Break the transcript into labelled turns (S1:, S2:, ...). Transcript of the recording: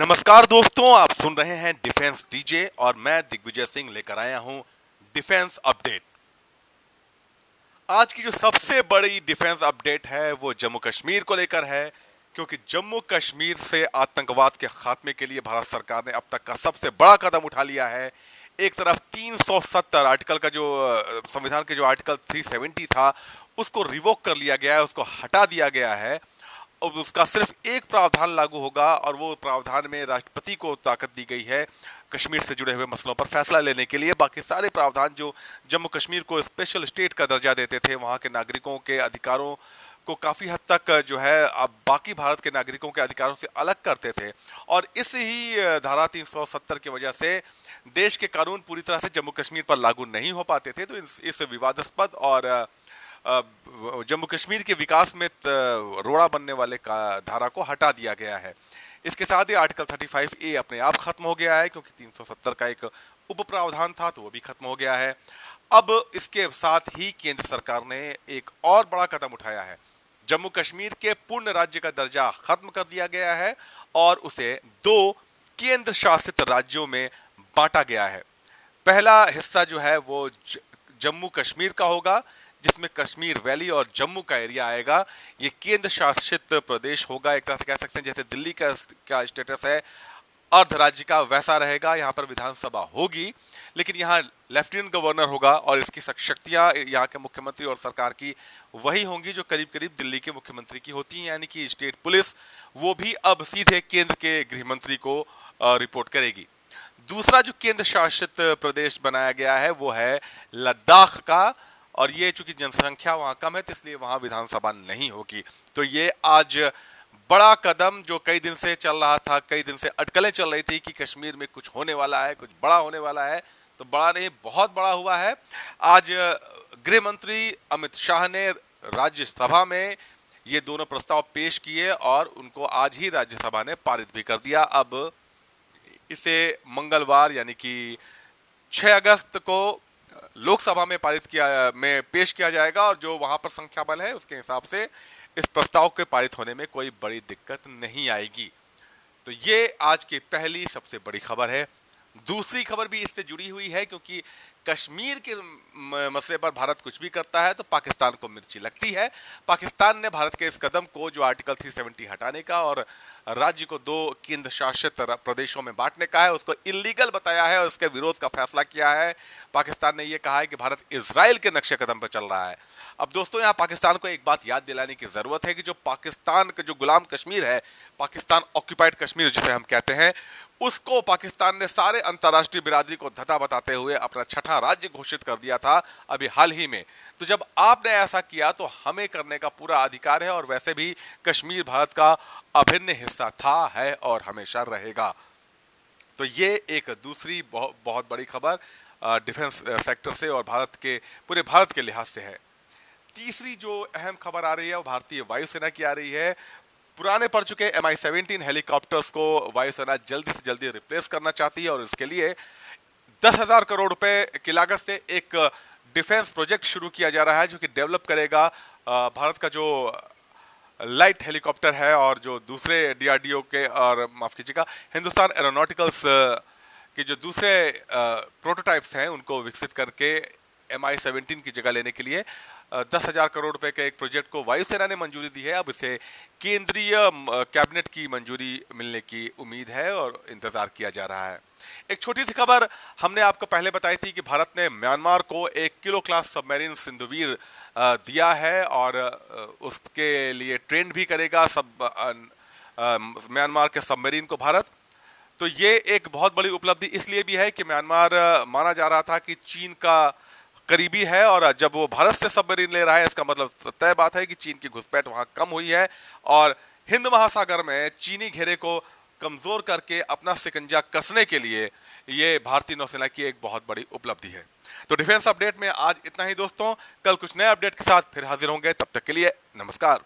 S1: नमस्कार दोस्तों, आप सुन रहे हैं डिफेंस डीजे और मैं दिग्विजय सिंह लेकर आया हूँ डिफेंस अपडेट आज की जो सबसे बड़ी डिफेंस अपडेट है, वो जम्मू कश्मीर को लेकर है, क्योंकि जम्मू कश्मीर से आतंकवाद के खात्मे के लिए भारत सरकार ने अब तक का सबसे बड़ा कदम उठा लिया है। एक तरफ़ 370 आर्टिकल का जो संविधान के जो आर्टिकल 370 था, उसको रिवोक कर लिया गया है, उसको हटा दिया गया है। और उसका सिर्फ़ एक प्रावधान लागू होगा और वो प्रावधान में राष्ट्रपति को ताकत दी गई है कश्मीर से जुड़े हुए मसलों पर फैसला लेने के लिए। बाकी सारे प्रावधान जो जम्मू कश्मीर को स्पेशल स्टेट का दर्जा देते थे, वहाँ के नागरिकों के अधिकारों को काफ़ी हद तक जो है अब बाकी भारत के नागरिकों के अधिकारों से अलग करते थे। और इस ही धारा 370 की वजह से देश के कानून पूरी तरह से जम्मू कश्मीर पर लागू नहीं हो पाते थे तो इस विवादास्पद और जम्मू कश्मीर के विकास में रोड़ा बनने वाले धारा को हटा दिया गया है। इसके साथ ही आर्टिकल 35 ए अपने आप खत्म हो गया है, क्योंकि 370 का एक उप प्रावधान था तो वो भी खत्म हो गया है। अब इसके साथ ही केंद्र सरकार ने एक और बड़ा कदम उठाया है। जम्मू कश्मीर के पूर्ण राज्य का दर्जा खत्म कर दिया गया है, और उसे दो केंद्र शासित राज्यों में बांटा गया है। पहला हिस्सा जो है, वो जम्मू कश्मीर का होगा जिसमें कश्मीर वैली और जम्मू का एरिया आएगा। ये केंद्र शासित प्रदेश होगा, एक तरह से कह सकते हैं, जैसे दिल्ली का क्या स्टेटस है। अर्ध राज्य का वैसा रहेगा, यहाँ पर विधानसभा होगी, लेकिन यहाँ लेफ्टिनेंट गवर्नर होगा और इसकी शक्तियाँ यहाँ के मुख्यमंत्री और सरकार की वही होंगी जो करीब करीब दिल्ली के मुख्यमंत्री की होती हैं, यानी कि स्टेट पुलिस। वो भी अब सीधे केंद्र के गृह मंत्री को रिपोर्ट करेगी। दूसरा जो केंद्र शासित प्रदेश बनाया गया है, वो है लद्दाख का। और ये चूँकि जनसंख्या वहाँ कम है तो इसलिए वहाँ विधानसभा नहीं होगी। तो ये आज बड़ा कदम जो कई दिन से चल रहा था, कई दिन से अटकलें चल रही थी कि कश्मीर में कुछ होने वाला है, कुछ बड़ा होने वाला है तो बड़ा नहीं, बहुत बड़ा हुआ है। आज गृह मंत्री अमित शाह ने राज्यसभा में ये दोनों प्रस्ताव पेश किए और उनको आज ही राज्यसभा ने पारित भी कर दिया। अब इसे मंगलवार, यानी कि 6 अगस्त को लोकसभा में पारित किया, में पेश किया जाएगा और जो वहाँ पर संख्या बल है उसके हिसाब से इस प्रस्ताव के पारित होने में कोई बड़ी दिक्कत नहीं आएगी। तो ये आज की पहली सबसे बड़ी खबर है। दूसरी खबर भी इससे जुड़ी हुई है क्योंकि कश्मीर के मसले पर भारत कुछ भी करता है तो पाकिस्तान को मिर्ची लगती है। पाकिस्तान ने भारत के इस कदम को, जो आर्टिकल 370 हटाने का और राज्य को दो केंद्र शासित प्रदेशों में बांटने का है, उसको इलीगल बताया है और उसके विरोध का फैसला किया है। पाकिस्तान ने यह कहा है कि भारत इसराइल के नक्शे कदम पर चल रहा है। अब दोस्तों, यहाँ पाकिस्तान को एक बात याद दिलाने की ज़रूरत है कि जो पाकिस्तान का, जो गुलाम कश्मीर है, पाकिस्तान ऑक्यूपाइड कश्मीर जिसे हम कहते हैं उसको पाकिस्तान ने सारे अंतर्राष्ट्रीय बिरादरी को धता बताते हुए अपना छठा राज्य घोषित कर दिया था अभी हाल ही में। तो जब आपने ऐसा किया तो हमें करने का पूरा अधिकार है और वैसे भी कश्मीर भारत का अभिन्न हिस्सा था है और हमेशा रहेगा। तो ये एक दूसरी बहुत, बहुत बड़ी खबर डिफेंस सेक्टर से और भारत के पूरे भारत के लिहाज से है। तीसरी जो अहम खबर आ रही है वो भारतीय वायुसेना की आ रही है। पुराने पड़ चुके एम आई सेवनटीन हेलीकॉप्टर्स को वायुसेना जल्दी से जल्दी रिप्लेस करना चाहती है और इसके लिए दस हज़ार करोड़ रुपए की लागत से एक डिफेंस प्रोजेक्ट शुरू किया जा रहा है जो कि डेवलप करेगा भारत का जो लाइट हेलीकॉप्टर है और जो दूसरे डीआरडीओ के, और माफ़ कीजिएगा, हिंदुस्तान एरोनॉटिकल्स के जो दूसरे प्रोटोटाइप्स हैं उनको विकसित करके एम आई सेवनटीन की जगह लेने के लिए दस हज़ार करोड़ रुपए के एक प्रोजेक्ट को वायुसेना ने मंजूरी दी है। अब इसे केंद्रीय कैबिनेट की मंजूरी मिलने की उम्मीद है और इंतज़ार किया जा रहा है। एक छोटी सी खबर हमने आपको पहले बताई थी कि भारत ने म्यांमार को एक किलो क्लास सबमरीन सिंधुवीर दिया है और उसके लिए ट्रेंड भी करेगा सब म्यांमार के सबमरीन को भारत। तो ये एक बहुत बड़ी उपलब्धि इसलिए भी है कि म्यांमार माना जा रहा था कि चीन का करीबी है और जब वो भारत से सबमरीन ले रहा है, इसका मतलब तय बात है कि चीन की घुसपैठ वहाँ कम हुई है और हिंद महासागर में चीनी घेरे को कमज़ोर करके अपना सिकंजा कसने के लिए ये भारतीय नौसेना की एक बहुत बड़ी उपलब्धि है। तो डिफेंस अपडेट में आज इतना ही दोस्तों, कल कुछ नए अपडेट के साथ फिर हाजिर होंगे, तब तक के लिए नमस्कार।